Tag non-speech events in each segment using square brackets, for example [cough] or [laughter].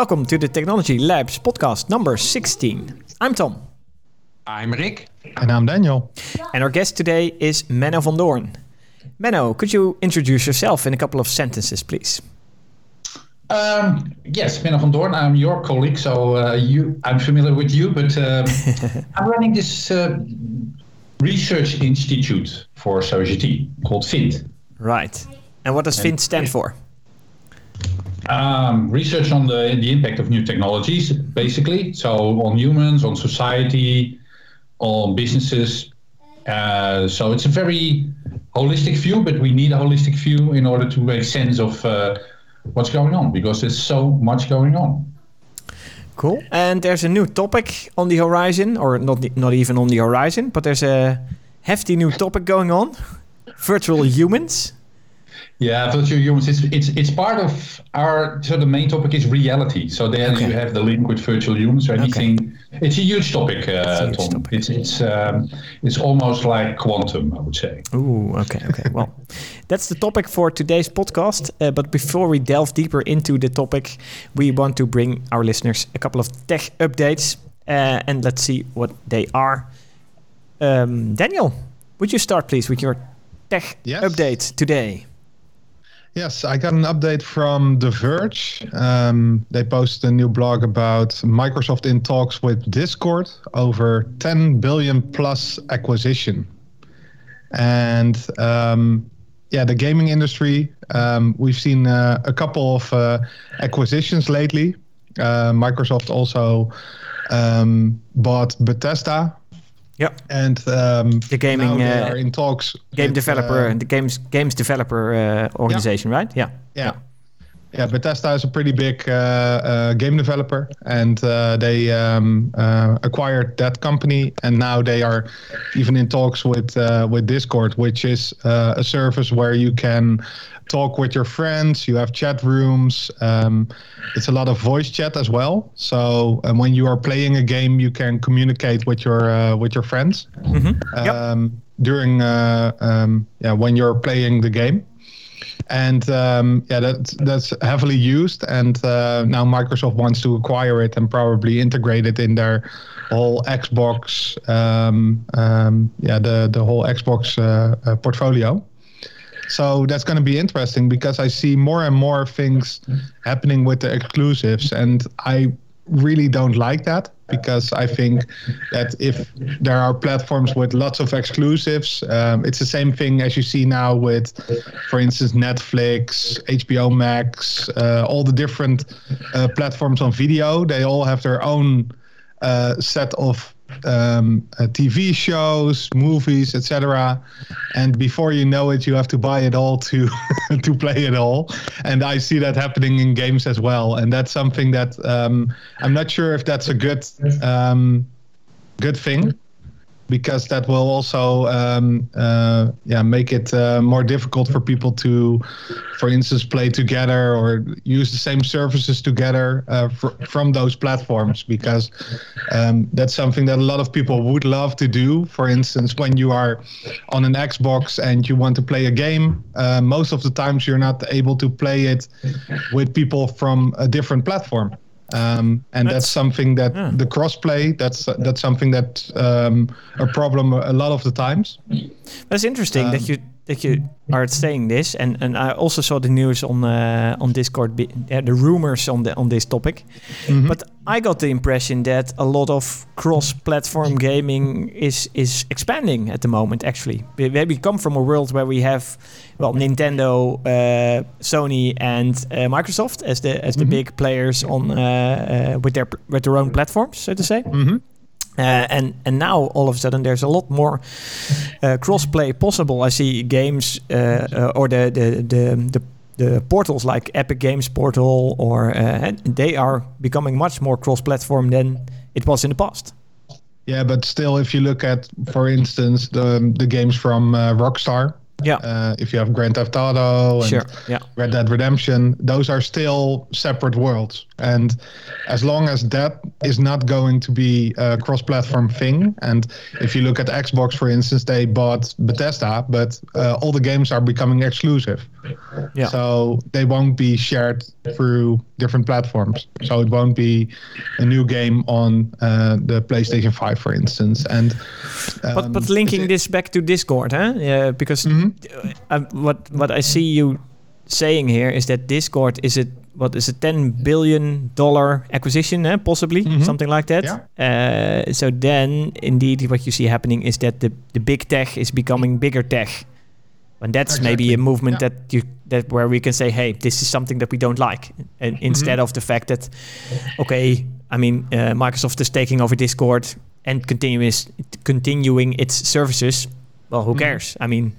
Welcome to the Technology Labs podcast number 16. I'm Tom. I'm Rick. And I'm Daniel. And our guest today is Menno van Doorn. Menno, could you introduce yourself in a couple of sentences, please? Um, yes, Menno van Doorn. I'm your colleague, so uh, you, I'm familiar with you, but um, [laughs] I'm running this uh, research institute for Society called VINT. Right. And what does VINT stand for? Um, research on the, the impact of new technologies, basically. So on humans, on society, on businesses. Uh, so it's a very holistic view, but we need a holistic view in order to make sense of uh, what's going on because there's so much going on. Cool. And there's a new topic on the horizon, or not not even on the horizon, but there's a hefty new topic going on: [laughs] virtual humans. Yeah, virtual humans. It's it's it's part of our. So the main topic is reality. So then okay. you have the link with virtual humans or anything. Okay. It's a huge topic, uh, a huge Tom. Topic. It's it's um, it's almost like quantum, I would say. Ooh, okay, okay. well, that's the topic for today's podcast. Uh, but before we delve deeper into the topic, we want to bring our listeners a couple of tech updates, uh, and let's see what they are. Um, Daniel, would you start, please, with your tech yes. update today? Yes, I got an update from The Verge. Um, they posted a new blog about Microsoft in talks with Discord over 10 billion plus acquisition. And um, yeah, the gaming industry, um, we've seen uh, a couple of uh, acquisitions lately. Uh, Microsoft also um, bought Bethesda, yeah, and um, the gaming uh, are in talks. Game with, developer and uh, the games games developer uh, organization, right? Yeah. yeah. Yeah. Bethesda is a pretty big uh, uh, game developer, and uh, they um, acquired that company, and now they are even in talks with with Discord, which is a service where you can talk with your friends. You have chat rooms. Um, it's a lot of voice chat as well. So um, when you are playing a game, you can communicate with your uh, with your friends mm-hmm. yep. Um, during uh, um, yeah when you're playing the game. And um, yeah, that's that's heavily used, and uh, now Microsoft wants to acquire it and probably integrate it in their whole Xbox, um, yeah, the the whole Xbox uh, uh, portfolio. So that's going to be interesting because I see more and more things happening with the exclusives, and I really don't like that because I think that if there are platforms with lots of exclusives, um, it's the same thing as you see now with, for instance, Netflix, HBO Max, uh, all the different uh, platforms on video. They all have their own uh, set of um, uh, TV shows, movies, etc. And before you know it, you have to buy it all to [laughs] to play it all. And I see that happening in games as well. And that's something that um, I'm not sure if that's a good um, good thing because that will also um, uh, yeah make it uh, more difficult for people to, for instance, play together or use the same services together uh, fr- from those platforms because um, that's something that a lot of people would love to do. For instance, when you are on an Xbox and you want to play a game, uh, most of the times you're not able to play it with people from a different platform. Um, and that's, that's, something that yeah. the crossplay that's that's something that um, a problem a lot of the times. That's interesting um, that you that you are saying this, and, and I also saw the news on uh, on Discord, uh, the rumors on the on this topic. Mm-hmm. But I got the impression that a lot of cross-platform gaming is is expanding at the moment. Actually, we, we come from a world where we have well Nintendo, uh, Sony, and uh, Microsoft as the as the mm-hmm. big players on uh, uh, with their with their own platforms, so to say. Mm-hmm. Uh, and and now all of a sudden there's a lot more uh, crossplay possible. I see games uh, uh or the, the the the the portals like Epic Games Portal or uh, they are becoming much more cross-platform than it was in the past. Yeah, but still, if you look at, for instance, the the games from uh, Rockstar, yeah. Uh, if you have Grand Theft Auto and sure. yeah. Red Dead Redemption, those are still separate worlds. And as long as that is not going to be a cross-platform thing, and if you look at Xbox, for instance, they bought Bethesda, but uh, all the games are becoming exclusive. Yeah. So they won't be shared through different platforms. So it won't be a new game on uh, the PlayStation 5, for instance. And um, but but linking this back to Discord, huh? Yeah, because mm-hmm. uh, what what I see you saying here is that Discord is it what is a ten billion dollar acquisition, eh? possibly mm-hmm. something like that. Yeah. Uh, so then, indeed, what you see happening is that the the big tech is becoming bigger tech, and that's exactly. maybe a movement yeah. that you that where we can say, hey, this is something that we don't like, and instead mm-hmm. of the fact that, okay, I mean, uh, Microsoft is taking over Discord and continuous continuing its services. Well, who mm-hmm. cares? I mean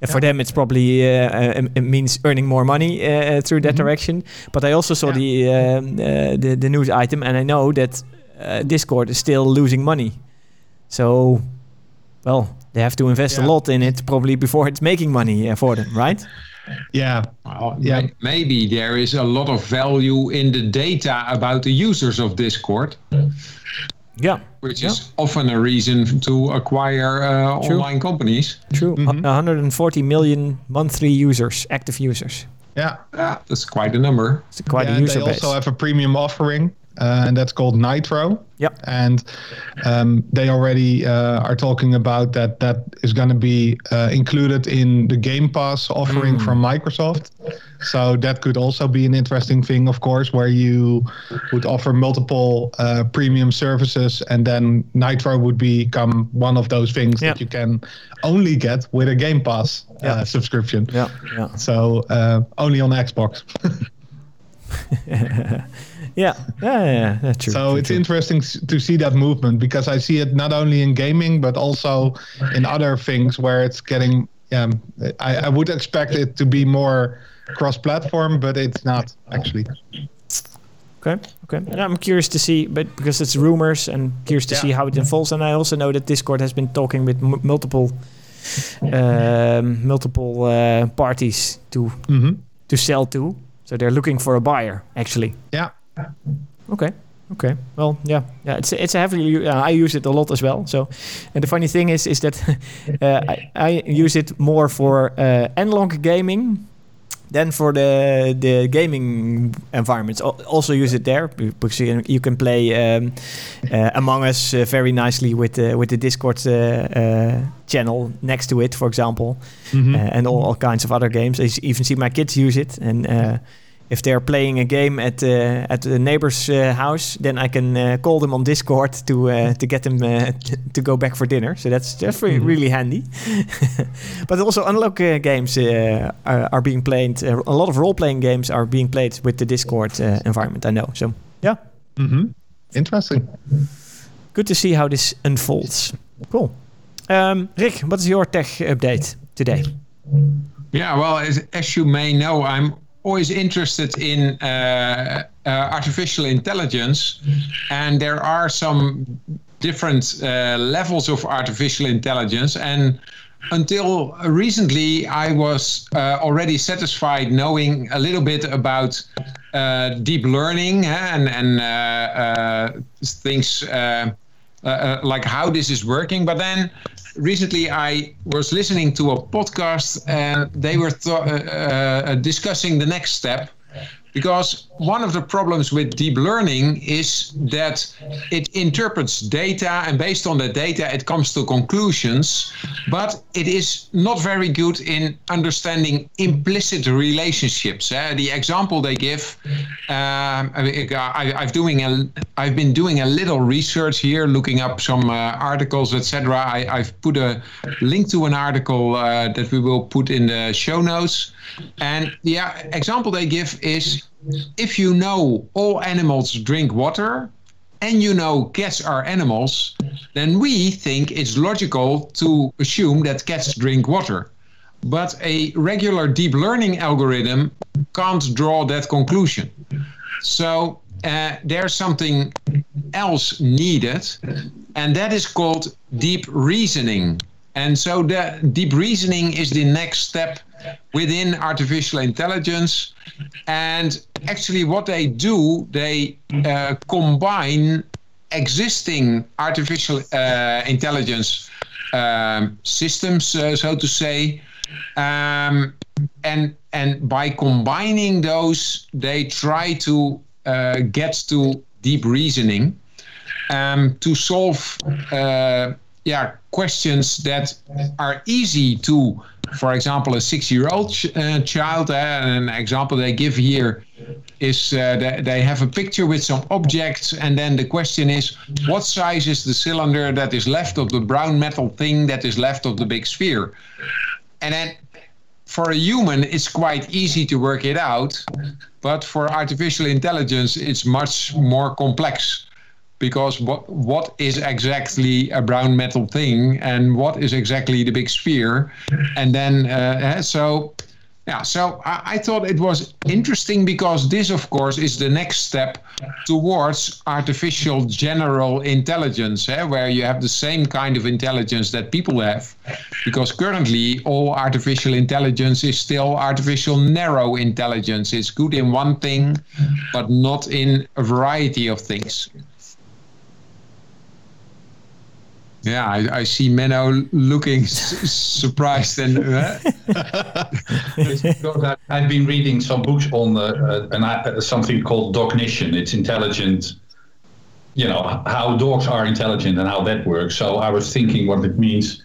yeah. For them, it's probably uh, uh, it means earning more money uh, through that mm-hmm. direction. But I also saw yeah. the, um, the the news item, and I know that Discord is still losing money. So, well, they have to invest yeah. a lot in it probably before it's making money for them, right? [laughs] Yeah. Well, yeah. Maybe there is a lot of value in the data about the users of Discord. Yeah. Which yeah. is often a reason to acquire uh, online companies. True. Mm-hmm. 140 million monthly users, active users. Yeah. Yeah, that's quite a number. It's quite yeah, a user they base. also have a premium offering uh, and that's called Nitro. Yep. And um, they already uh, are talking about that that is going to be uh, included in the Game Pass offering mm. from Microsoft. So that could also be an interesting thing, of course, where you would offer multiple uh, premium services, and then Nitro would become one of those things yep. that you can only get with a Game Pass uh, yep. subscription. Yeah. Yeah. So uh, only on Xbox. [laughs] [laughs] Yeah, yeah, yeah, that's true. So true, it's true. interesting to see that movement because I see it not only in gaming but also in other things where it's getting. Um, I, I would expect it to be more cross-platform, but it's not actually. Okay, okay. And I'm curious to see, but because it's rumors, and curious to yeah. see how it unfolds. And I also know that Discord has been talking with m- multiple, um, multiple uh, parties to mm-hmm. to sell to. So they're looking for a buyer, actually. Yeah. Okay. Okay. Well, yeah, yeah. It's it's heavily. Uh, I use it a lot as well. So, and the funny thing is, is that [laughs] uh, I, I use it more for uh, analog gaming than for the the gaming environments. Also use it there because you can, you can play um, uh, Among Us uh, very nicely with uh, with the Discord channel next to it, for example, mm-hmm. and all, all, kinds of other games. I even see my kids use it and if they're playing a game at uh, at the neighbor's uh, house, then I can uh, call them on Discord to uh, to get them uh, [laughs] to go back for dinner. So that's just really, mm-hmm. really handy. [laughs] but also, unlock uh, games are, are, being played. a lot of role playing games are being played with the Discord environment. I know. So yeah. Mm-hmm. Interesting. Good to see how this unfolds. Cool. Um, Rick, what is your tech update today? Yeah, well, as, as you may know, I'm always interested in uh, uh, artificial intelligence, and there are some different uh, levels of artificial intelligence. And until recently, I was uh, already satisfied knowing a little bit about uh, deep learning and and uh, things. like how this is working, but then recently I was listening to a podcast and they were th- uh, uh, discussing the next step because one of the problems with deep learning is that it interprets data and based on the data it comes to conclusions but it is not very good in understanding implicit relationships uh, the example they give um, I, have doing a, I've been doing a little research here looking up some uh, articles etc I've put a link to an article uh, that we will put in the show notes. And the example they give is if you know all animals drink water and you know cats are animals, then we think it's logical to assume that cats drink water. But a regular deep learning algorithm can't draw that conclusion. So uh, there's something else needed, and that is called deep reasoning. And so the deep reasoning is the next step within artificial intelligence. And actually, what they do, they uh, combine existing artificial uh, intelligence um, systems, uh, so to say, um, and and by combining those, they try to uh, get to deep reasoning um, to solve uh, yeah questions that are easy to for example a six-year-old ch- uh, child uh, an example they give here is uh, they, they have a picture with some objects and then the question is what size is the cylinder that is left of the brown metal thing that is left of the big sphere? And then for a human it's quite easy to work it out but for artificial intelligence it's much more complex because what what is exactly a brown metal thing and what is exactly the big sphere? And then uh, eh, so yeah so I, I, thought it was interesting because this of course is the next step towards artificial general intelligence eh, where you have the same kind of intelligence that people have because currently all artificial intelligence is still artificial narrow intelligence. It's good in one thing but not in a variety of things Yeah, I, I see Menno looking surprised and. Uh, [laughs] because I've been reading some books on uh, uh, an, uh, something called dognition. It's intelligent, you know, how dogs are intelligent and how that works. So I was thinking what it means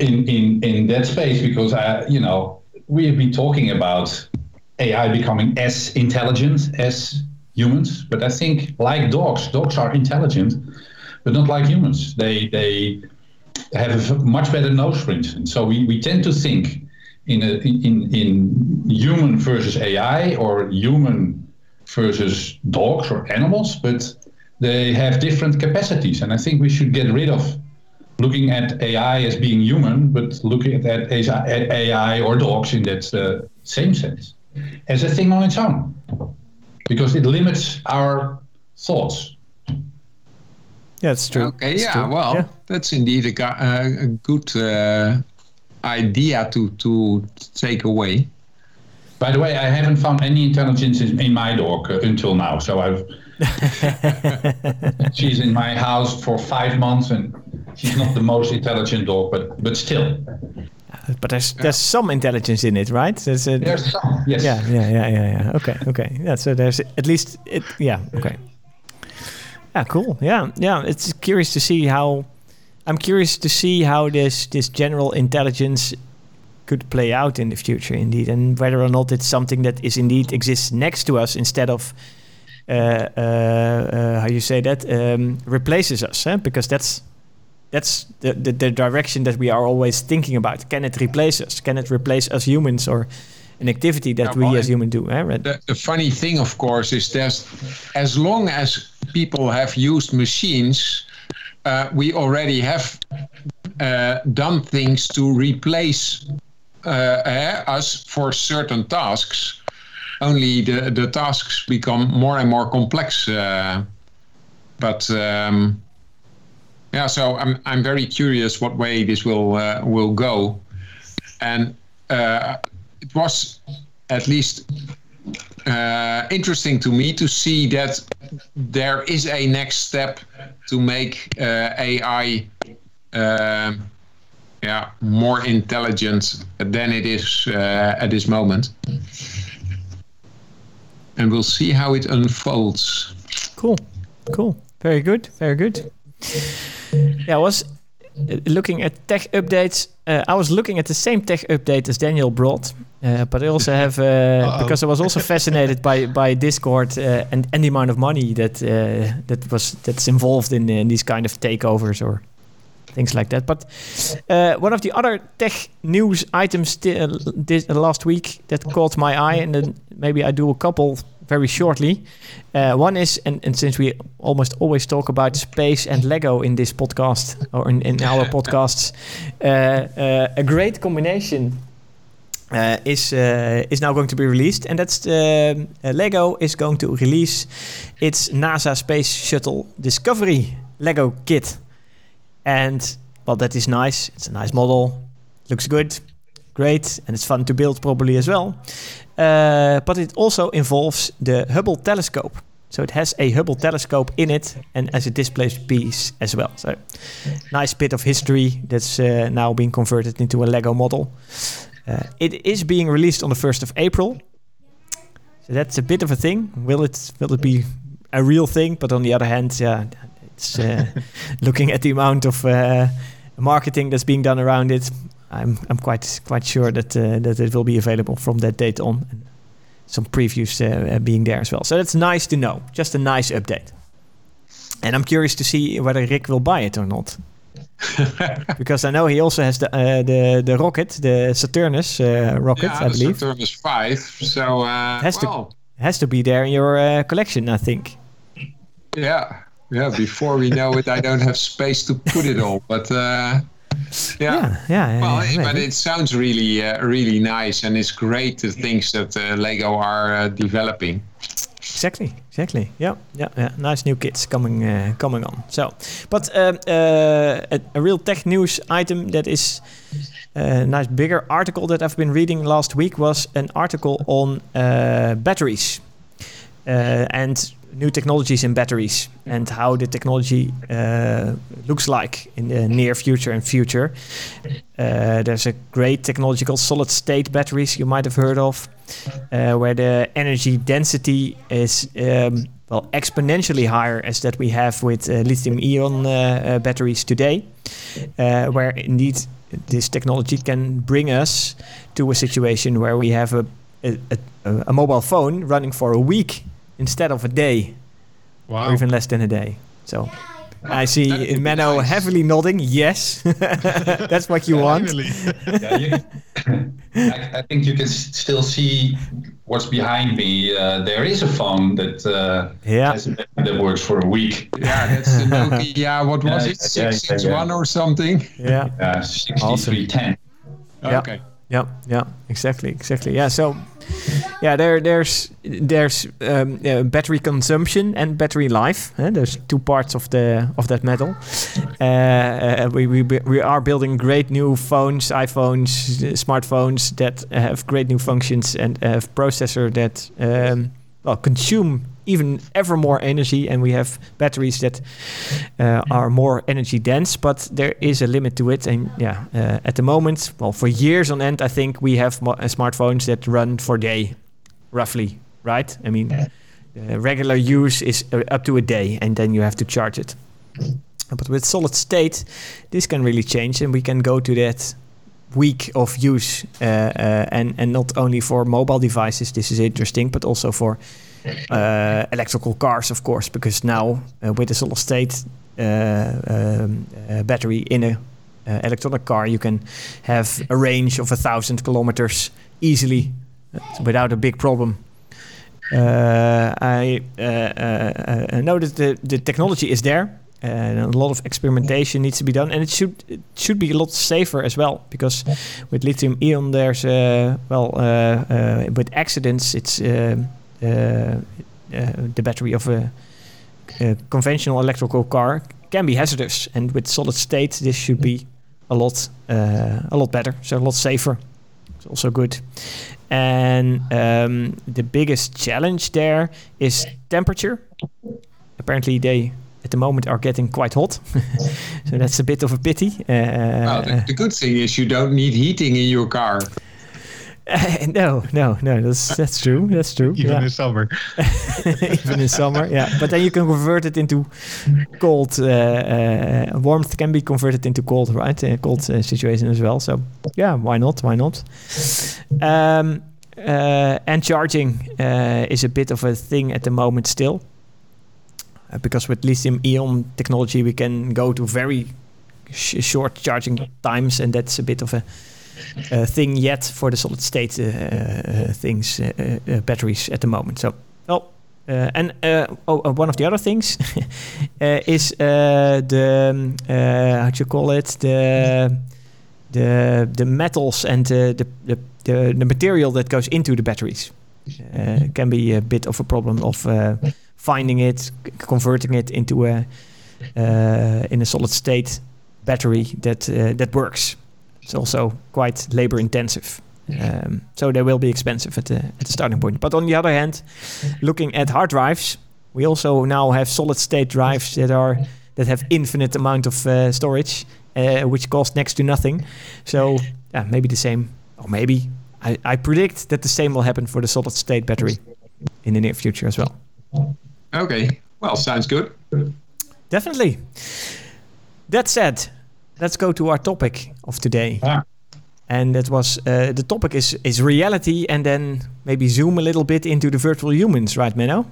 in in in that space because I, you know, we have been talking about AI becoming as intelligent as humans, but I think like dogs, dogs are intelligent but not like humans. They they have a much better nose, for instance. So we, we tend to think in a, in in human versus AI or human versus dogs or animals, but they have different capacities, and I think we should get rid of looking at AI as being human, but looking at, AI or dogs in that uh, same sense as a thing on its own, because it limits our thoughts. Yeah, it's true. Okay, it's yeah, true. well, yeah. that's indeed a, a good uh, idea to to take away. By the way, I haven't found any intelligence in, my dog uh, until now. So I've [laughs] she's in my house for five months, and she's not the most intelligent dog, but but still. But there's there's some intelligence in it, right? There's, a, there's some, yes. Yeah, yeah, yeah, yeah, yeah. Okay, okay. Yeah, so there's at least it. Yeah, okay. Yeah, cool. Yeah, yeah. It's curious to see how. I'm curious to see how this this general intelligence could play out in the future, indeed, and whether or not it's something that is indeed exists next to us instead of. Uh, uh, uh, how you say that um, replaces us eh? because that's that's the, the, the direction that we are always thinking about can it replace us can it replace us humans or an activity that yeah, we as humans do eh? the, the funny thing of course is that as long as people have used machines, uh, we already have uh, done things to replace uh, us for certain tasks. Only the, the tasks become more and more complex. Uh, but um, yeah, so I'm I'm very curious what way this will uh, will go, and uh, it was at least uh, interesting to me to see that there is a next step to make uh, AI uh, yeah, more intelligent than it is uh, at this moment. And we'll see how it unfolds. Cool, cool, very good, very good. Yeah, I was looking at tech updates. Uh, I was looking at the same tech update as Daniel brought, uh, but I also have uh, because I was also [laughs] fascinated by by Discord uh, and, and the amount of money that uh, that was that's involved in, in these kind of takeovers or things like that. But uh, one of the other tech news items this last week that caught my eye, and then maybe I do a couple very shortly. Uh, one is, and, and since we almost always talk about space and Lego in this podcast or in, in our podcasts, uh, uh, a great combination uh, is uh, is now going to be released, and that's uh, Lego is going to release its NASA Space Shuttle Discovery Lego kit, and well, that is nice. It's a nice model, looks good, great, and it's fun to build probably as well. But it also involves the Hubble telescope. So it has a Hubble telescope in it and as a display piece as well. So nice bit of history that's now being converted into a Lego model. Uh, it is being released on the 1st of April. So that's a bit of a thing. Will it will it be a real thing? But on the other hand, yeah, it's uh, [laughs] looking at the amount of uh, marketing that's being done around it. I'm I'm quite quite sure that uh, that it will be available from that date on, and some previews uh, being there as well. So that's nice to know. Just a nice update. And I'm curious to see whether Rick will buy it or not. [laughs] because I know he also has the uh, the the rocket, the Saturnus uh, rocket, yeah, I believe. Saturnus Five. So uh, has well, to has to be there in your uh, collection, I think. Yeah, yeah. Before we know it, I don't have space to put it all, but. Uh, yeah. yeah, yeah, well, yeah, but it sounds really, uh, really nice, and it's great the things that uh, Lego are uh, developing. Exactly, exactly. Yeah, yeah, yeah. Nice new kits coming uh, coming on. So, but um, uh, a, real tech news item that is a uh, nice bigger article that I've been reading last week was an article on uh, batteries uh, and new technologies in batteries and how the technology uh, looks like in the near future and future. Uh, there's a great technology called solid state batteries you might have heard of, uh, where the energy density is um, well exponentially higher as that we have with uh, lithium ion uh, uh, batteries today, where indeed this technology can bring us to a situation where we have a, a, a, a mobile phone running for a week instead of a day, wow. or even less than a day. So I see Menno nice. heavily nodding. Yes, [laughs] that's what you want. yeah, you, [laughs] I, I, think you can still see what's behind me. Uh, there is a phone that uh, yeah. Has, that works for a week. Yeah, that's the Nokia. What was it? Six six one or something? Yeah, uh, sixty three ten. Okay. Yeah, yeah, exactly, exactly. Yeah, so [laughs] yeah, there, there's there's um, uh, battery consumption and battery life. Eh? There's two parts of the of that medal. Uh, uh, we, we we are building great new phones, iPhones, smartphones that have great new functions and have processor that um, well consume even ever more energy, and we have batteries that uh, are more energy dense. But there is a limit to it, and yeah, uh, at the moment, well, for years on end, I think we have uh, smartphones that run for a day, roughly, right? I mean, uh, regular use is uh, up to a day, and then you have to charge it. But with solid state, this can really change, and we can go to that week of use, uh, and and not only for mobile devices. This is interesting, but also for uh, electrical cars, of course, because now uh, with a solid state uh, um, uh, battery in a electronic car, you can have a range of a thousand kilometers easily without a big problem. I know that the, the technology is there, and a lot of experimentation needs to be done and it should it should be a lot safer as well because with lithium ion there's uh, well uh, uh, with accidents it's the battery of a, a, conventional electrical car can be hazardous. And with solid state, this should be a lot uh, a lot better, so a lot safer. It's also good. And um, the biggest challenge there is temperature. Apparently, they at the moment are getting quite hot. [laughs] so that's a bit of a pity. Uh, well, the, good thing is you don't need heating in your car. Uh, [laughs] no, no, no. That's that's true. That's true. Even yeah. in summer. [laughs] Even in summer, yeah. But then you can convert it into cold. Uh, uh, warmth can be converted into cold, right? A cold uh, situation as well. So yeah, why not? Why not? Um, uh, and charging uh, is a bit of a thing at the moment still, because with lithium-ion technology we can go to very sh short charging times, and that's a bit of a uh, thing yet for the solid state uh, uh, things batteries at the moment. So, well, and oh, one of the other things [laughs] is the um, how do you call it the the the metals and the the, the, the material that goes into the batteries uh, can be a bit of a problem of uh, finding it, converting it into a uh, in a solid state battery that that works. It's also quite labor intensive. Um, so they will be expensive at the, at the starting point. But on the other hand, looking at hard drives, we also now have solid state drives that are that have infinite amount of uh, storage, uh, which cost next to nothing. So yeah, maybe the same or maybe I, I predict that the same will happen for the solid state battery in the near future as well. Okay, well, sounds good. Definitely. That said, let's go to our topic of today. Yeah. And that was uh, the topic is is reality, and then maybe zoom a little bit into the virtual humans, right, Menno?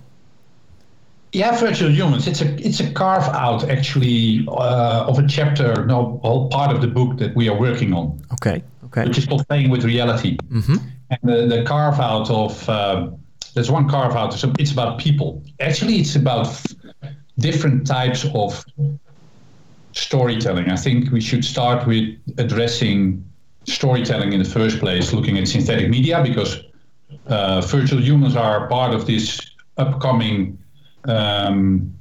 Yeah, virtual humans. It's a it's a carve out actually uh, of a chapter, no, whole part of the book that we are working on, Okay. Okay. which is called playing with reality. Mm-hmm. And the, the carve out of uh, there's one carve out. So it's about people. Actually, it's about different types of storytelling. I think we should start with addressing storytelling in the first place, looking at synthetic media because uh, virtual humans are part of this upcoming um,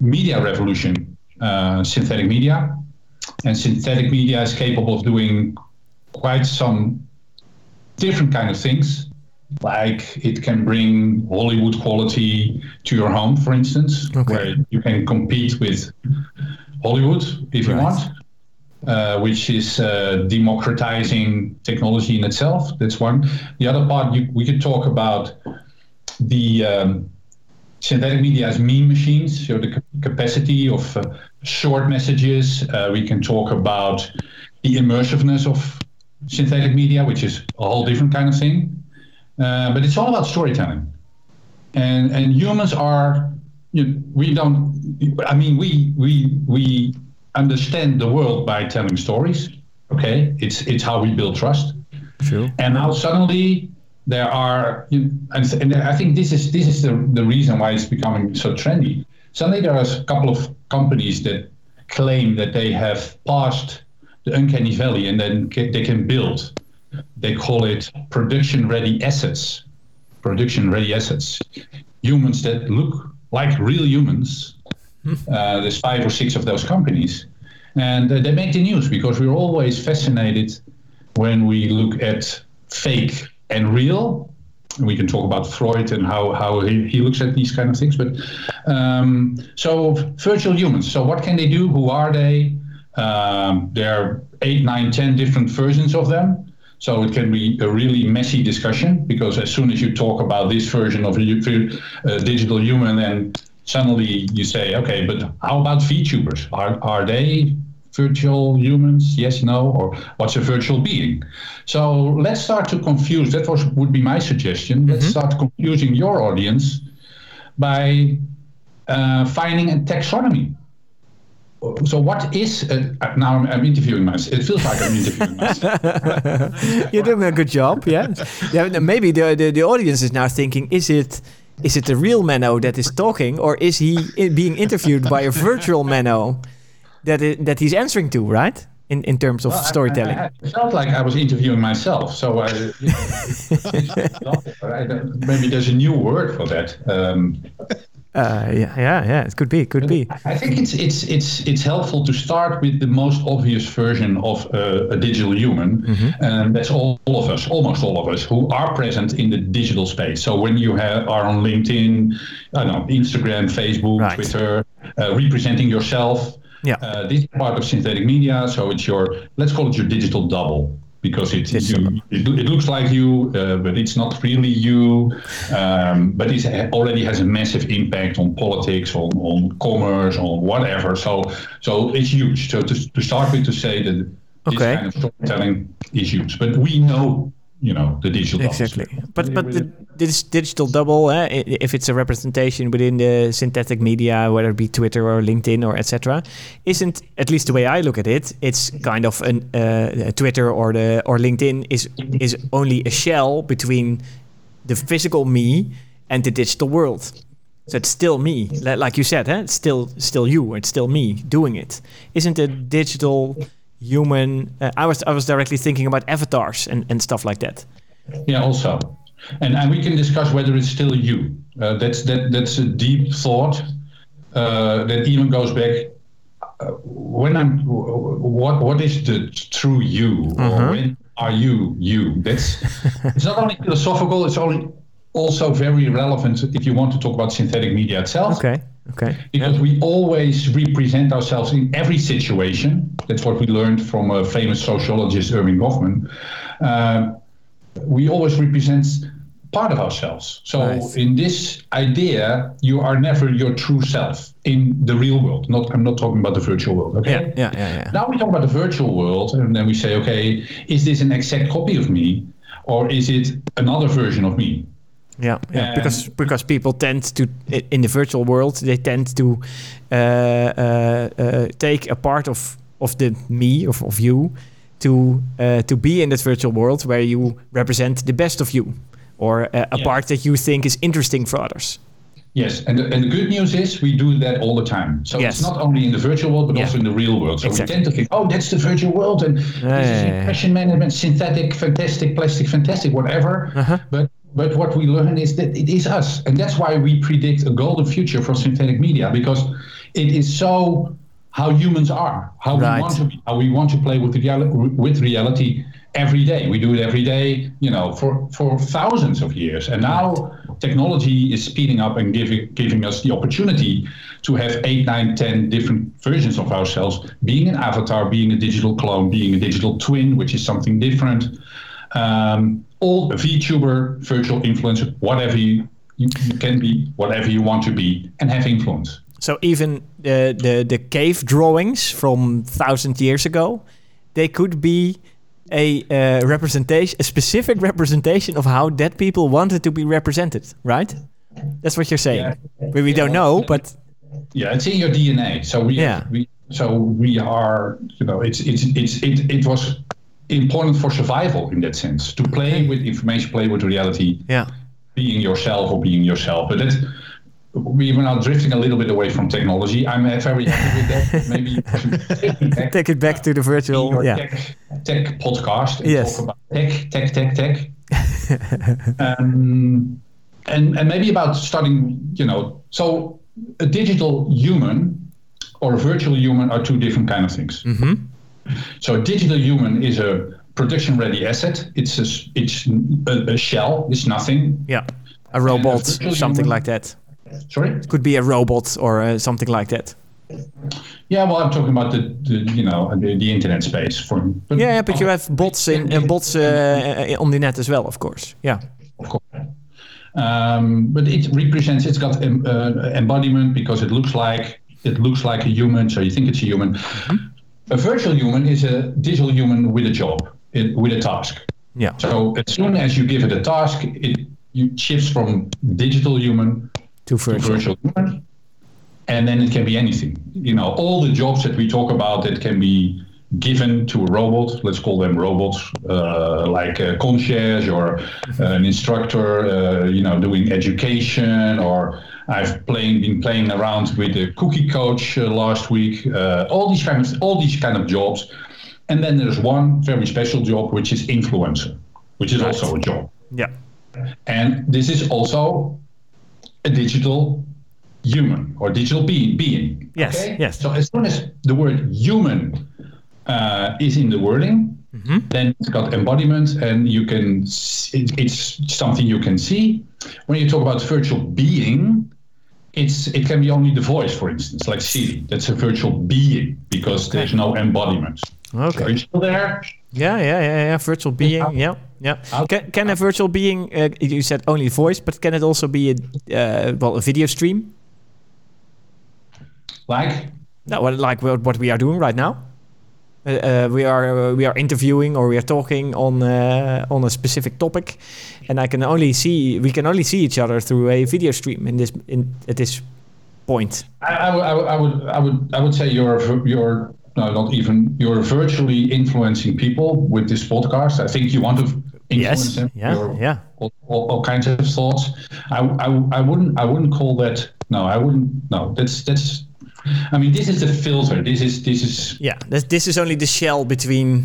media revolution, uh, synthetic media. And synthetic media is capable of doing quite some different kind of things. Like it can bring Hollywood quality to your home, for instance, Okay. where you can compete with Hollywood if you want, uh, which is uh, democratizing technology in itself. That's one. The other part, you, we could talk about the um, synthetic media as meme machines, so the ca- capacity of uh, short messages. Uh, we can talk about the immersiveness of synthetic media, which is a whole different kind of thing. Uh, but it's all about storytelling, and and humans are. You know, we don't. I mean, we we we understand the world by telling stories. Okay, it's it's how we build trust. True. And now suddenly there are, you- and, and I think this is this is the, the reason why it's becoming so trendy. Suddenly there are a couple of companies that claim that they have passed the uncanny valley and then ca- they can build. They call it production-ready assets. Production-ready assets. Humans that look like real humans. [laughs] Uh, there's five or six of those companies, and uh, they make the news because we're always fascinated when we look at fake and real. We can talk about Freud and how, how he, he looks at these kind of things. But um, so virtual humans. So what can they do? Who are they? Um, there are eight, nine, ten different versions of them. So it can be a really messy discussion because as soon as you talk about this version of a uh, digital human, then suddenly you say, okay, but how about VTubers? Are, are they virtual humans? Yes, no, or what's a virtual being? So let's start to confuse. That was would be my suggestion. Let's start confusing your audience by uh, finding a taxonomy. So what is a, now? I'm, I'm interviewing myself. It feels like I'm interviewing myself. [laughs] You're doing a good job. Yeah. yeah. Maybe the, the the audience is now thinking: Is it is it the real Menno that is talking, or is he i- being interviewed by a virtual Menno that i- that he's answering to? Right. In in terms of storytelling. I, I felt like I was interviewing myself. So I, you know, [laughs] maybe there's a new word for that. Um, Uh, yeah, yeah, yeah. It could be. It could be. I think it's it's it's it's helpful to start with the most obvious version of uh, a digital human, and that's all, all of us, almost all of us, who are present in the digital space. So when you have, are on LinkedIn, I don't know, Instagram, Facebook, Right. Twitter, uh, representing yourself. Yeah. Uh, this is part of synthetic media, so it's your let's call it your digital double because it you, it, it looks like you, uh, but it's not really you. Um, but it already has a massive impact on politics, on, on commerce, on whatever. So so it's huge. So to, to start with, to say that this kind of storytelling is huge, but we know you know the digital doubles. Exactly. But but the, this digital double, eh, if it's a representation within the synthetic media, whether it be Twitter or LinkedIn or etc., isn't at least the way I look at it. It's kind of an uh, Twitter or the or LinkedIn is is only a shell between the physical me and the digital world. So it's still me, like you said, eh? it's still still you. It's still me doing it. Isn't a digital human? Uh, I was I was directly thinking about avatars and, and stuff like that. Yeah, also, and and we can discuss whether it's still you. Uh, that's that that's a deep thought uh, that even goes back. Uh, when I'm, what what is the true you, or when are you you? That's it's not only philosophical. It's only also very relevant if you want to talk about synthetic media itself. Okay. Okay. Because yeah. we always represent ourselves in every situation. That's what we learned from a famous sociologist, Erving Goffman. Uh, we always represent part of ourselves. So nice. in this idea, you are never your true self in the real world. Not I'm not talking about the virtual world. Okay. Yeah, yeah, yeah, yeah. Now we talk about the virtual world, and then we say, okay, is this an exact copy of me, or is it another version of me? Yeah, yeah. because because people tend to in the virtual world they tend to uh, uh, uh, take a part of of the me of, of you to uh, to be in that virtual world where you represent the best of you or a, a yeah. part that you think is interesting for others. Yes, and the, and the good news is we do that all the time. So yes. it's not only in the virtual world, but yeah. also in the real world. So exactly. we tend to think, oh, that's the virtual world, and yeah, this is impression management, synthetic, fantastic, plastic, fantastic, whatever. Uh-huh. But but what we learn is that it is us, and that's why we predict a golden future for synthetic media because it is so how humans are, how right. we want to be, how we want to play with reality, with reality every day. We do it every day, you know, for, for thousands of years. And now technology is speeding up and giving giving us the opportunity to have eight, nine, ten different versions of ourselves, being an avatar, being a digital clone, being a digital twin, which is something different. Um, all VTuber, virtual influencer, whatever you, you, can be, whatever you want to be, and have influence. So even the, the the cave drawings from thousand years ago, they could be a uh, representation, a specific representation of how dead people wanted to be represented, right? That's what you're saying. Yeah. We, we don't know, but yeah, it's in your DNA. So we, yeah. we so we are, you know, it's it's it's it, it was important for survival in that sense to play with information, play with reality. Yeah, being yourself or being yourself, but that we were now drifting a little bit away from technology. I'm very happy with that. [laughs] Maybe take it back, take it back to the virtual yeah. tech, tech podcast and yes. talk about tech, tech, tech, tech. [laughs] um, and and maybe about starting, you know, so a digital human or a virtual human are two different kind of things. Mm-hmm. So a digital human is a production ready asset. It's a, it's a, a shell. It's nothing. Yeah, a robot, a something human, like that Sorry? It could be a robot or uh, something like that. Yeah, well, I'm talking about the, the you know the, the internet space for. But yeah, but you have bots in uh, bots uh, on the net as well, of course. Yeah. Of course. Um, but it represents. It's got um, uh, embodiment because it looks like it looks like a human, so you think it's a human. Mm-hmm. A virtual human is a digital human with a job, it, with a task. Yeah. So as soon as you give it a task, it you shifts from digital human to virtual. virtual human. And then it can be anything. You know, all the jobs that we talk about that can be given to a robot, let's call them robots, uh, like a concierge or an instructor, uh, you know, doing education, or I've playing, been playing around with the cookie coach uh, last week. Uh, all these kinds, all these kind of jobs, and then there's one very special job, which is influencer, which is right. also a job. Yeah, and this is also a digital human or digital being. being yes, okay? yes. So as soon as the word human uh, is in the wording, mm-hmm. then it's got embodiment, and you can. It, it's something you can see. When you talk about virtual being, it's it can be only the voice, for instance, like Siri. That's a virtual being because okay. there's no embodiment. Okay. So are you still there? Yeah, yeah, yeah, yeah. Virtual being. Yeah. Yeah. Can, can a virtual being, uh, you said only voice, but can it also be a, uh, well, a video stream? Like? No, well, like what we are doing right now. Uh, we are uh, we are interviewing or we are talking on uh, on a specific topic, and I can only see we can only see each other through a video stream in this in at this point. I, I, I would I would I would say you're you're no, not even you're virtually influencing people with this podcast. I think you want to influence yes. them. Yeah, yeah. All, all, all, kinds of thoughts. I, I, I wouldn't I wouldn't call that. No, I wouldn't. No, that's that's. I mean, this is the filter. This is this is. Yeah, this this is only the shell between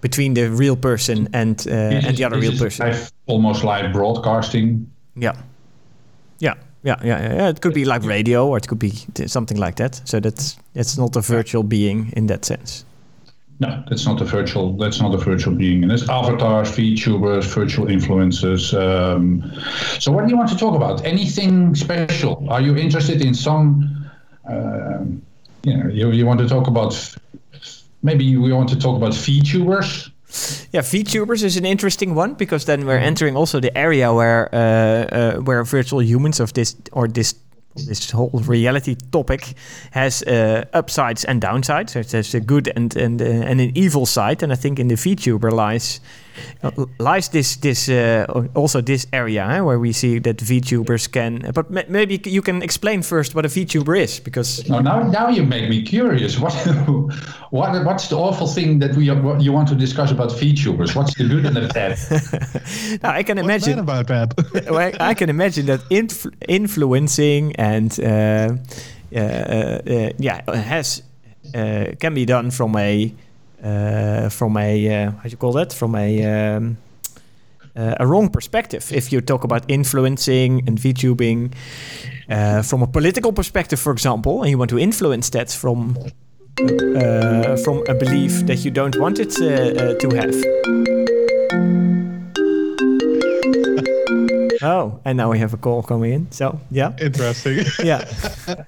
between the real person and uh, and is, the other real person. Live, almost like broadcasting. Yeah. Yeah. Yeah, yeah, yeah. It could be like radio, or it could be something like that. So that's it's not a virtual being in that sense. No, that's not a virtual. That's not a virtual being. And there's avatars, VTubers, virtual influencers. Um, so, what do you want to talk about? Anything special? Are you interested in some? Uh, you know, you, you want to talk about? Maybe we want to talk about VTubers. Yeah, VTubers is an interesting one because then we're entering also the area where uh, uh, where virtual humans of this or this this whole reality topic has uh, upsides and downsides. So there's a good and and uh, and an evil side, and I think in the VTuber lies lies this this uh, also this area eh, where we see that VTubers can. But ma maybe you can explain first what a VTuber is, because no, now now you make me curious. [laughs] What what what's the awful thing that we what you want to discuss about VTubers? What's the good and the bad? [laughs] now I can what's imagine about that. [laughs] I can imagine that influ influencing and uh, uh, uh, yeah has can be done from a uh, from a uh, how do you call that? From a um, uh, a wrong perspective. If you talk about influencing and VTubing uh, from a political perspective, for example, and you want to influence that from uh, from a belief that you don't want it uh, to have. [laughs] Oh, and now we have a call coming in. So yeah, interesting. [laughs] yeah. [laughs]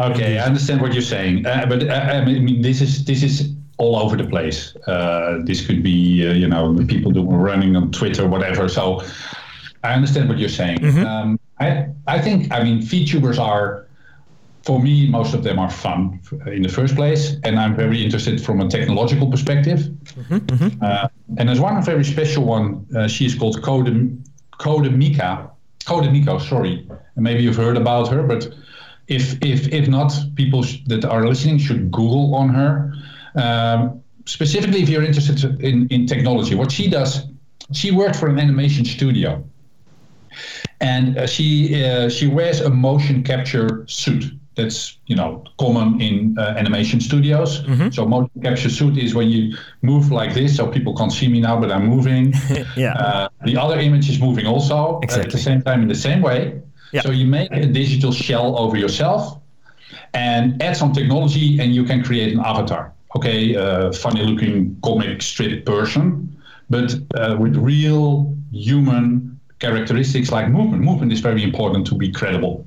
okay, I understand what you're saying, but I mean, this is this is all over the place. Uh, this could be, uh, you know, people doing running on Twitter, whatever. So I understand what you're saying. Mm-hmm. Um, I I think I mean VTubers are, for me, most of them are fun in the first place, and I'm very interested from a technological perspective. Mm-hmm. mm-hmm. Uh, and there's one very special one. Uh, she's called Code Code Mika. Code Miko, sorry. And maybe you've heard about her, but if if if not, people sh- that are listening should Google on her. Um, specifically, if you're interested in, in technology, what she does, she worked for an animation studio, and uh, she uh, she wears a motion capture suit. That's you know common in uh, animation studios. Mm-hmm. So motion capture suit is when you move like this, so people can't see me now, but I'm moving. [laughs] yeah. Uh, the other image is moving also exactly. at the same time in the same way. Yeah. So you make a digital shell over yourself and add some technology, and you can create an avatar okay, uh, funny looking comic strip person, but uh, with real human characteristics like movement. Movement is very important to be credible.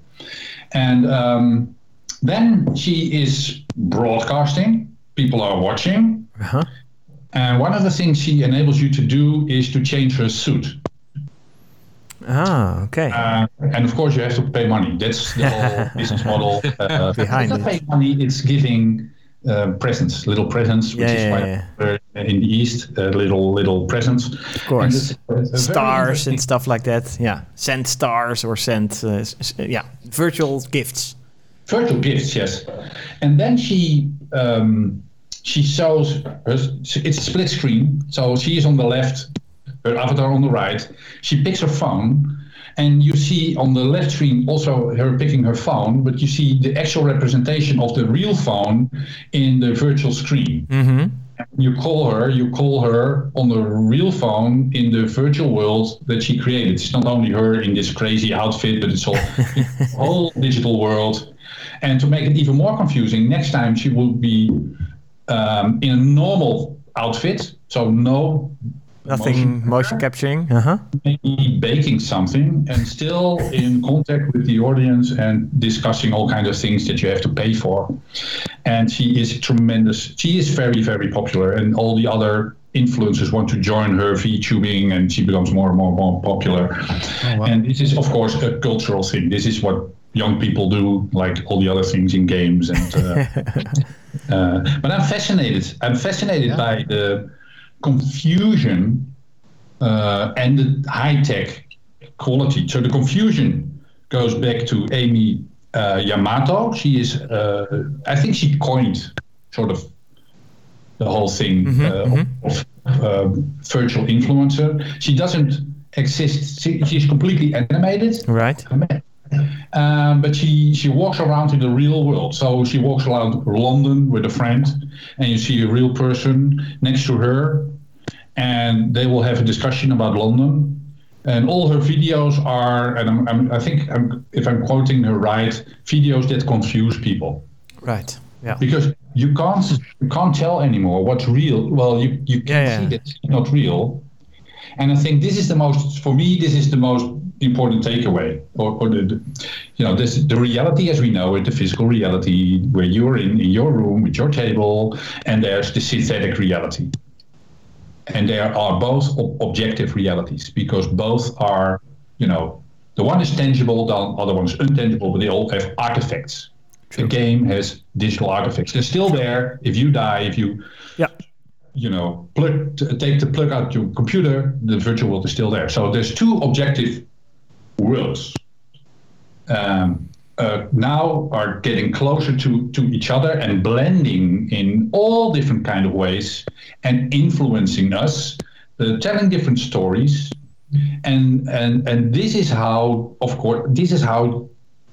And um, then she is broadcasting, people are watching. Uh-huh. And one of the things she enables you to do is to change her suit. Ah, okay. Uh, and of course, you have to pay money. That's the whole [laughs] business model. Uh, Behind it's not pay money; it's giving uh, presents, little presents, which yeah, is yeah, quite yeah. in the East, uh, little little presents. Of course, stars and stuff like that. Yeah, send stars or send uh, yeah virtual gifts. Virtual gifts, yes. And then she um, she shows her, it's a split screen, so she is on the left, her avatar on the right. She picks her phone and you see on the left screen also her picking her phone, but you see the actual representation of the real phone in the virtual screen. Mm-hmm. You call her, you call her on the real phone in the virtual world that she created. It's not only her in this crazy outfit, but it's all [laughs] whole digital world. And to make it even more confusing, next time she will be um, in a normal outfit, so no Nothing motion, motion capturing. Uh-huh. Maybe baking something and still in contact with the audience and discussing all kinds of things that you have to pay for. And she is tremendous. She is very, very popular, and all the other influencers want to join her VTubing, and she becomes more and more and more popular. Oh, wow. And this is, of course, a cultural thing. This is what young people do, like all the other things in games. And uh, [laughs] uh, but I'm fascinated. I'm fascinated yeah. by the confusion uh, and the high tech quality. So the confusion goes back to Ami uh, Yamato. She is, uh, I think, she coined sort of the whole thing mm-hmm, uh, mm-hmm. of, of um, virtual influencer. She doesn't exist. She, she's completely animated. Right. Um, but she she walks around in the real world. So she walks around London with a friend, and you see a real person next to her, and they will have a discussion about London. And all her videos are, and I'm, I'm, i think I'm, if I'm quoting her right, videos that confuse people. Right. Yeah. Because you can't you can't tell anymore what's real. Well, you you can Yeah, see that it's not real, and I think this is the most for me. This is the most important takeaway, or, or the, you know this the reality as we know it, the physical reality where you're in in your room with your table, and there's the synthetic reality, and there are both ob- objective realities because both are you know the one is tangible, the other one is intangible, but they all have artifacts. The game has digital artifacts. They're still there. If you die, if you Yeah. you know plug take the plug out your computer, the virtual world is still there. So there's two objective worlds. Um, uh, now are getting closer to, to each other and blending in all different kind of ways and influencing us, uh, telling different stories, and and and this is how, of course, this is how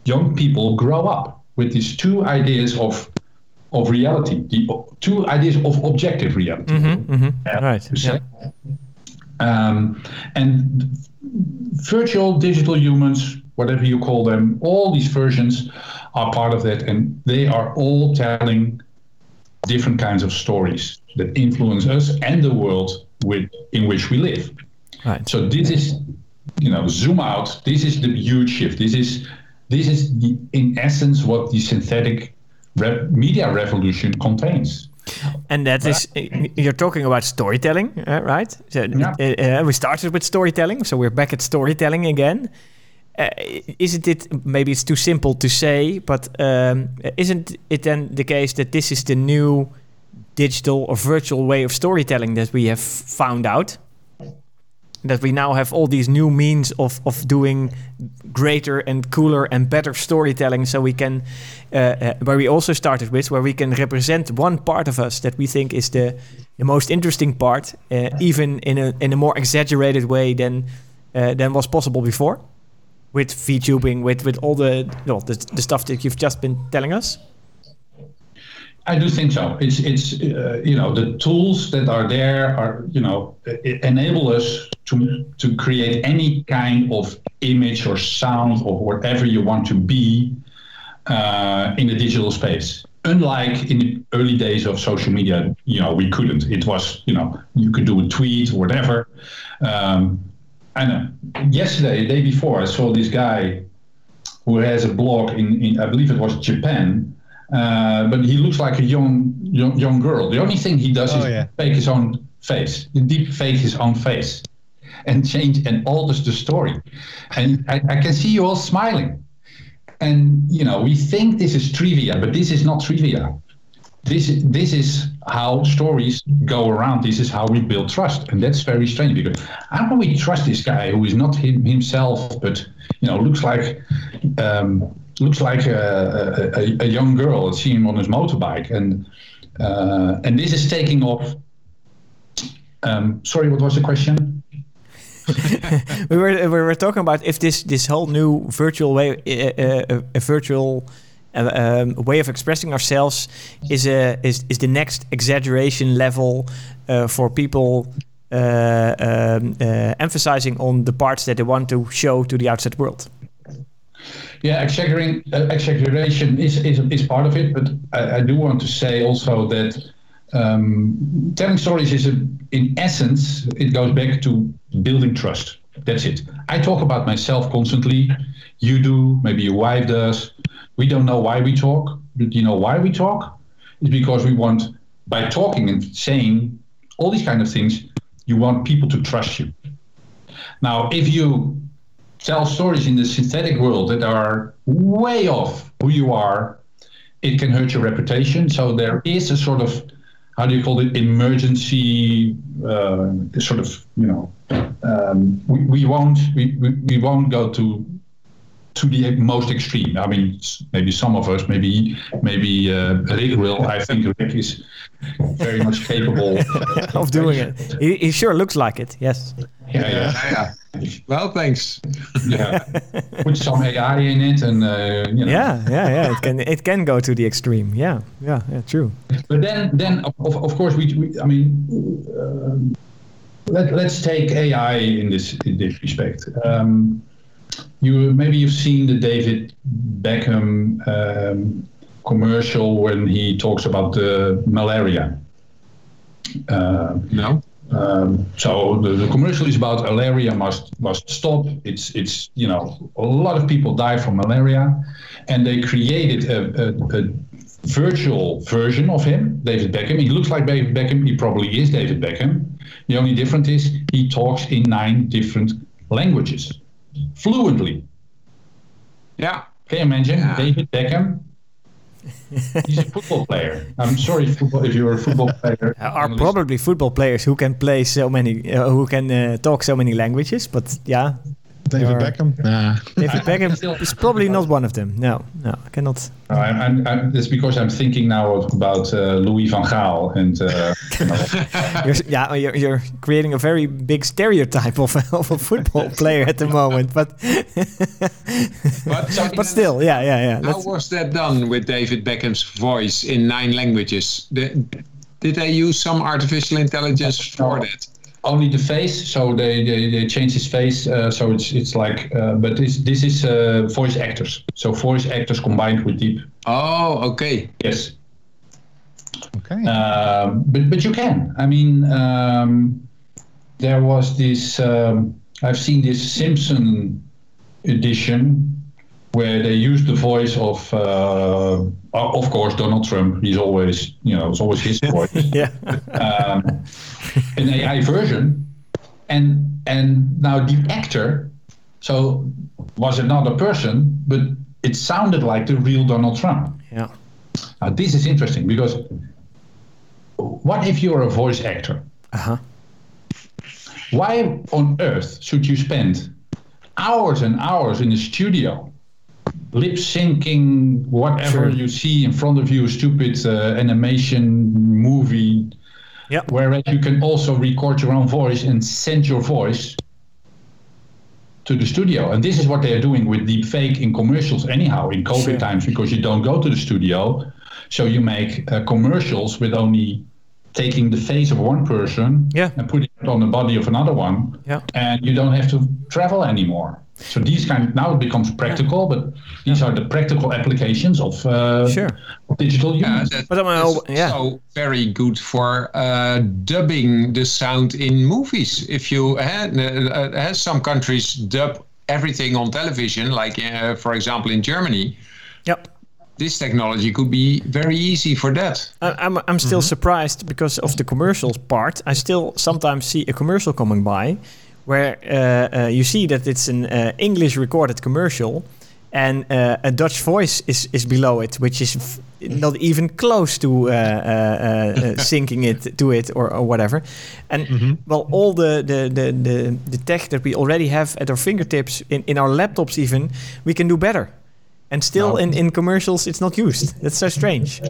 young people grow up with these two ideas of of reality, the two ideas of objective reality. Yeah, Right. Yeah. Um, and virtual digital humans, whatever you call them, all these versions are part of that, and they are all telling different kinds of stories that influence us and the world with in which we live. Right. So this is, you know, zoom out. This is the huge shift. This is, this is the, in essence what the synthetic re- media revolution contains. And that is, you're talking about storytelling, uh, right? So Yeah. uh, uh, we started with storytelling, so we're back at storytelling again. Uh, isn't it maybe it's too simple to say, but um, isn't it then the case that this is the new digital or virtual way of storytelling that we have found out? That we now have all these new means of, of doing greater and cooler and better storytelling, so we can, uh, uh, where we also started with, where we can represent one part of us that we think is the, the most interesting part, uh, even in a in a more exaggerated way than uh, than was possible before, with VTubing, with with all the well, the, the stuff that you've just been telling us. I do think so. It's it's uh, you know the tools that are there are you know enable us to to create any kind of image or sound or whatever you want to be uh, in the digital space. Unlike in the early days of social media, you know we couldn't. It was you know you could do a tweet or whatever. Um, I know. Yesterday, the day before, I saw this guy who has a blog in, in I believe it was Japan. Uh, but he looks like a young, young young girl. The only thing he does Oh, is yeah. fake his own face, deep fake his own face, and change and alters the story. And I, I can see you all smiling. And you know, we think this is trivia, but this is not trivia. This is this is how stories go around. This is how we build trust, and that's very strange because how can we trust this guy who is not him, himself, but you know looks like um, looks like a, a, a- young girl. See him on his motorbike, and uh, and this is taking off. Um, sorry, what was the question? [laughs] we were we were talking about if this this whole new virtual way uh, uh, a virtual uh, um, way of expressing ourselves is a is, is the next exaggeration level uh, for people uh, um, emphasizing on the parts that they want to show to the outside world. Yeah, exaggeration, uh, exaggeration is, is, is part of it, but I, I do want to say also that um, telling stories is, a, in essence, it goes back to building trust. That's it. I talk about myself constantly. You do, maybe your wife does. We don't know why we talk, but you know why we talk? It's because we want, by talking and saying all these kind of things, you want people to trust you. Now, if you tell stories in the synthetic world that are way off who you are, it can hurt your reputation. So there is a sort of how do you call it emergency uh, sort of you know um, we, we won't we, we, we won't go to to the most extreme. I mean, maybe some of us, maybe maybe uh, Rick will. I think Rick is very much capable [laughs] of doing it. He, he sure looks like it. Yes. Yeah, yeah. Yeah. Well, thanks. yeah. Put some AI in it, and uh, you know. Yeah, yeah, yeah. It can it can go to the extreme. Yeah, yeah, yeah. True. But then, then of, of of course, we, we I mean, um, let, let's take AI in this in this respect. Um, you maybe you've seen the David Beckham um, commercial when he talks about the malaria? Uh, no. Um, so the, the, commercial is about malaria must must stop. It's it's you know a lot of people die from malaria, and they created a, a, a virtual version of him, David Beckham. He looks like David Beckham. He probably is David Beckham. The only difference is he talks in nine different languages fluently. Yeah. Can you imagine yeah. David Beckham He's a football player. I'm sorry, football, if you're a football [laughs] player. Are probably football players who can play so many, uh, who can uh, talk so many languages. But yeah, David Beckham. Nah. David [laughs] Beckham is probably not one of them. No, no, I cannot. No, I'm, I'm, I'm, it's because I'm thinking now about uh, Louis van Gaal and. Uh, [laughs] you're, yeah, you're, you're, creating a very big stereotype of, [laughs] of a football player at the moment, but. but, but still, yeah, yeah, yeah. How Let's, was that done with David Beckham's voice in nine languages? The, did they use some artificial intelligence for that? Only the face. So they they, they change his face. Uh, so it's it's like, uh, but this this is uh, voice actors. So voice actors combined with deep. Oh, okay. Yes. Okay. Um, but but you can. I mean, um, there was this. Um, I've seen this Simpson edition where they used the voice of, uh, of course, Donald Trump. He's always, you know, it's always his [laughs] voice. yeah. Um, an AI version, and and now the actor, so was another person, but it sounded like the real Donald Trump. Yeah. Now this is interesting because what if you're a voice actor? Uh huh. Why on earth should you spend hours and hours in the studio lip syncing whatever sure. you see in front of you, stupid uh, animation movie. Yep. Whereas you can also record your own voice and send your voice to the studio. And this is what they are doing with deepfake in commercials, anyhow, in COVID sure. times, because you don't go to the studio. So you make uh, commercials with only taking the face of one person yeah. and putting it on the body of another one. Yeah. And you don't have to travel anymore. So these kind of, now it becomes practical, yeah. but these are the practical applications of uh, sure. digital use. Yeah, but I'm yeah. also very good for uh, dubbing the sound in movies. If you had, uh, some countries dub everything on television, like uh, for example in Germany. Yep. This technology could be very easy for that. I'm I'm still mm-hmm. surprised because of the commercials part. I still sometimes see a commercial coming by where uh, uh, you see that it's an uh, English recorded commercial and uh, a Dutch voice is, is below it, which is f- not even close to uh, uh, [laughs] syncing it to it or, or whatever. And mm-hmm. well, all the, the, the, the, the tech that we already have at our fingertips, in, in our laptops even, we can do better. And still no. in, in commercials, it's not used. That's so strange.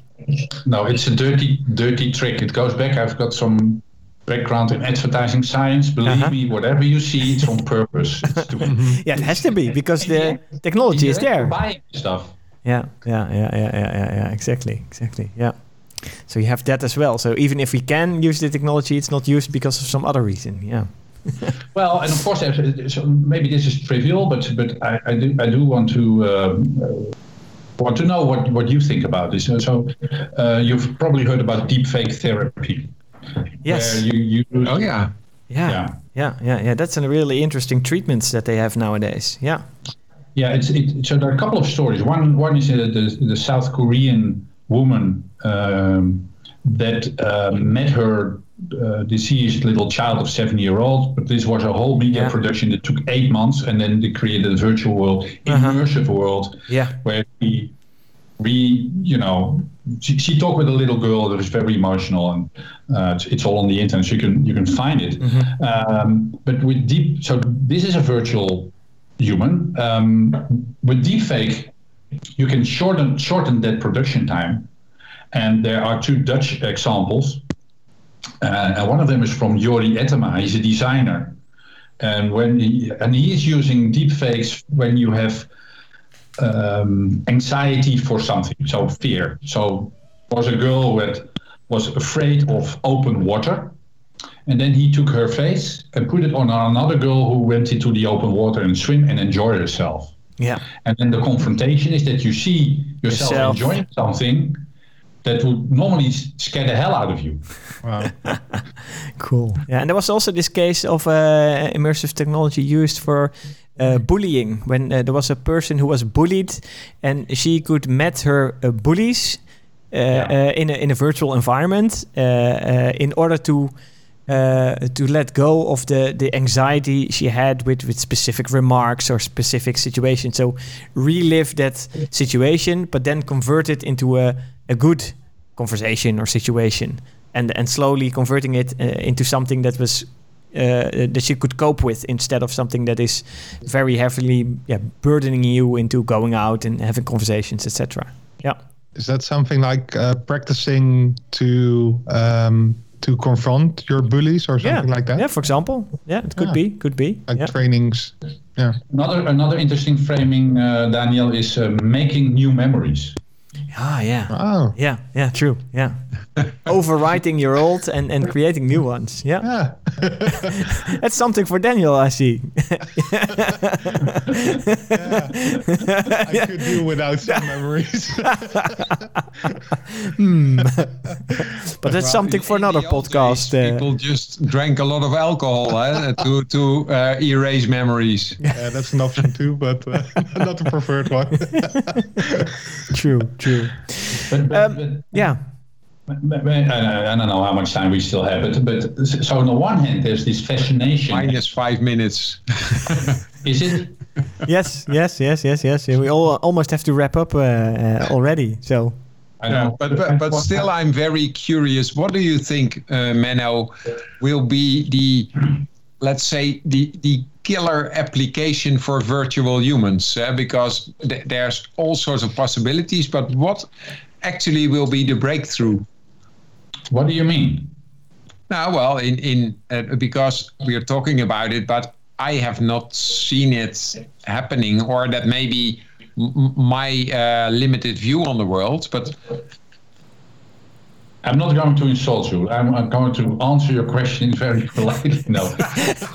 No, it's a dirty, dirty trick. It goes back. I've got some background in advertising science. Believe uh-huh. me, whatever you see, it's on purpose. It's [laughs] to yeah, it has to be because the technology is there. Buying stuff. Yeah, yeah, yeah, yeah, yeah, yeah, exactly, exactly. Yeah. So you have that as well. So even if we can use the technology, it's not used because of some other reason. Yeah. [laughs] well, and of course, so maybe this is trivial, but but I, I do I do want to. Um, want to know what, what you think about this. So, uh, you've probably heard about deepfake therapy. Yes. You, you, oh yeah. yeah. Yeah. Yeah. Yeah. Yeah. That's a really interesting treatments that they have nowadays. Yeah. Yeah. It's it, so there are a couple of stories. One one is uh, the the South Korean woman um, that uh, met her uh, deceased little child of seven year old. But this was a whole media yeah. production that took eight months, and then they created a virtual world, uh-huh. immersive world, yeah. where we we you know she, she talked with a little girl that was very emotional and uh, it's, it's, all on the internet so you can you can find it mm-hmm. um, but with deep so this is a virtual human um, with deepfake you can shorten shorten that production time and there are two dutch examples and one of them is from Jori Ettema he's a designer and when he, and he is using deepfakes when you have um, anxiety for something, so fear. So was a girl that was afraid of open water, and then he took her face and put it on another girl who went into the open water and swim and enjoy herself. Yeah. And then the confrontation is that you see yourself, Yourself. enjoying something that would normally scare the hell out of you. Wow. [laughs] Cool. Yeah, and there was also this case of uh, immersive technology used for uh, bullying when uh, there was a person who was bullied and she could met her uh, bullies uh, Yeah. uh, in a in a virtual environment uh, uh, in order to. Uh, to let go of the, the anxiety she had with, with specific remarks or specific situations. So relive that situation, but then convert it into a, a good conversation or situation and and slowly converting it uh, into something that was uh, that you could cope with instead of something that is very heavily yeah, burdening you into going out and having conversations etc yeah Is that something like uh, practicing to um, to confront your bullies or something yeah like that? yeah for example yeah it could Yeah. be could be Like yeah. trainings. Yeah. Another another interesting framing, uh, Daniel, is uh, making new memories. Ah yeah. Oh. yeah yeah true. Yeah [laughs] overwriting your old and and creating new ones yeah Yeah. [laughs] that's something for daniel i see I could do without some [laughs] memories. but that's something for another podcast days, uh, people just drank a lot of alcohol eh, to to uh, erase memories. yeah, that's an option too, but uh, not the preferred one. true true But, but, Um, but yeah I I don't know how much time we still have, but, but so on the one hand, there's this fascination. Minus five minutes. [laughs] Is it? yes, yes, yes, yes, yes. We all almost have to wrap up uh, uh, already. So I Yeah, know, but, but but still, I'm very curious. What do you think, uh, Menno, will be the, let's say, the the killer application for virtual humans? Uh, because th- there's all sorts of possibilities, but what actually will be the breakthrough? What do you mean? Now, well, in in uh, because we are talking about it, but I have not seen it happening, or that maybe m- m- my uh, limited view on the world. But I'm not going to insult you. I'm, I'm going to answer your question [laughs] very politely. No.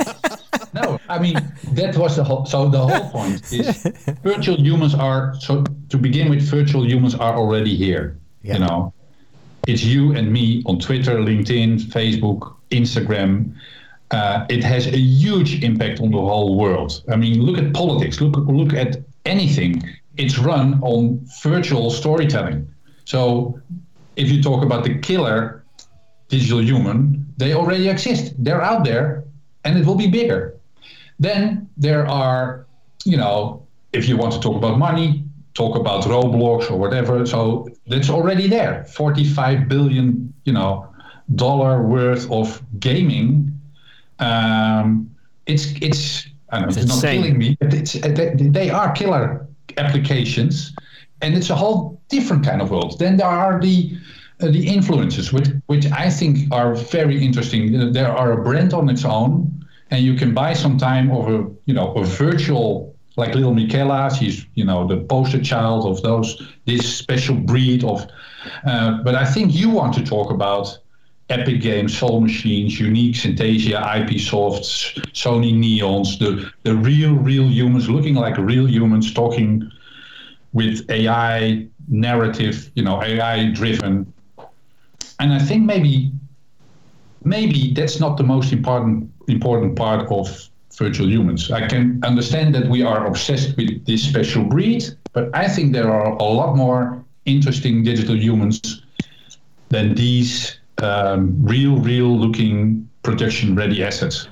[laughs] no, I mean that was the whole. So the whole point is virtual humans are. So to begin with, virtual humans are already here. Yeah. You know, it's you and me on Twitter, LinkedIn, Facebook, Instagram. Uh, it has a huge impact on the whole world. I mean, look at politics. Look look at anything. It's run on virtual storytelling. So if you talk about the killer digital human, they already exist. They're out there, and it will be bigger. Then there are, you know, if you want to talk about money, talk about Roblox or whatever. So that's already there. Forty-five billion, you know, dollar worth of gaming. Um, it's it's I don't know, It's it's not killing me, but it's they, they are killer applications, and it's a whole different kind of world. Then there are the uh, the influences, which which I think are very interesting. There are a brand on its own, and you can buy some time of a you know a virtual like little Miquela. She's you know the poster child of those this special breed of. Uh, but I think you want to talk about Epic Games, Soul Machines, UneeQ, Synthesia, IP Softs, Sony Neons, the the real real humans looking like real humans talking with AI narrative, you know, AI driven. And I think maybe maybe that's not the most important important part of virtual humans. I can understand that we are obsessed with this special breed, but I think there are a lot more interesting digital humans than these um, real, real looking production ready assets.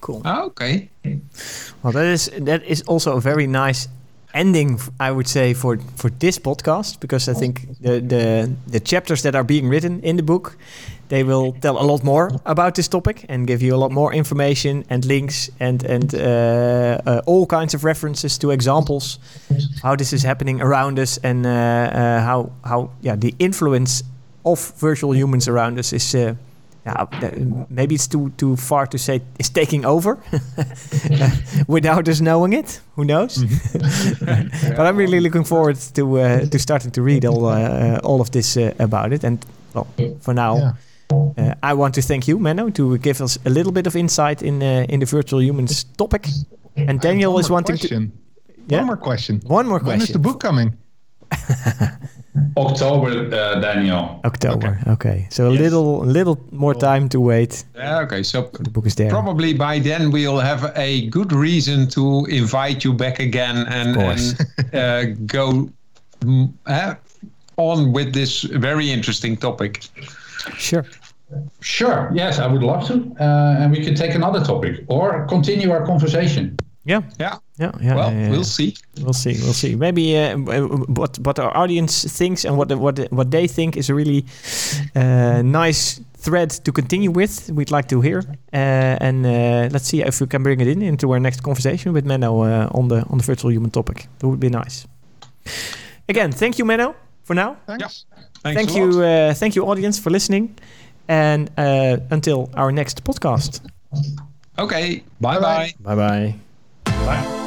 cool. Ah, okay. Well, that is that is also a very nice ending, I would say, for for this podcast because I think the the the chapters that are being written in the book, they will tell a lot more about this topic and give you a lot more information and links and and uh, uh, all kinds of references to examples how this is happening around us and uh, uh, how how yeah the influence of virtual humans around us is. Uh, yeah, maybe it's too too far to say it's taking over [laughs] without us knowing it. Who knows? [laughs] but I'm really looking forward to uh, to starting to read all uh, all of this uh, about it. And well, for now, Yeah. Uh, I want to thank you, Menno, to give us a little bit of insight in uh, in the virtual humans topic. And Daniel is more wanting to. Yeah. One more question. One more question. When is question. the book coming? [laughs] October, uh, Daniel. October. Okay. So a Yes. little, little more time to wait. Yeah, okay, so The book is there. probably by then we'll have a good reason to invite you back again and, and [laughs] uh, go uh, on with this very interesting topic. Sure. Sure. Yes, I would love to. Uh, and we can take another topic or continue our conversation. Yeah. Yeah, Yeah. Yeah. well, yeah, yeah. we'll see. We'll see. We'll see. Maybe uh, what what our audience thinks and what what what they think is a really uh, nice thread to continue with. We'd like to hear, uh, and uh, let's see if we can bring it in into our next conversation with Menno uh, on the on the virtual human topic. That would be nice. Again, thank you, Menno, for now. Thanks. Thanks thank a you, lot. uh, thank you, audience, for listening, and uh, until our next podcast. Okay, bye bye. Bye bye. Bye.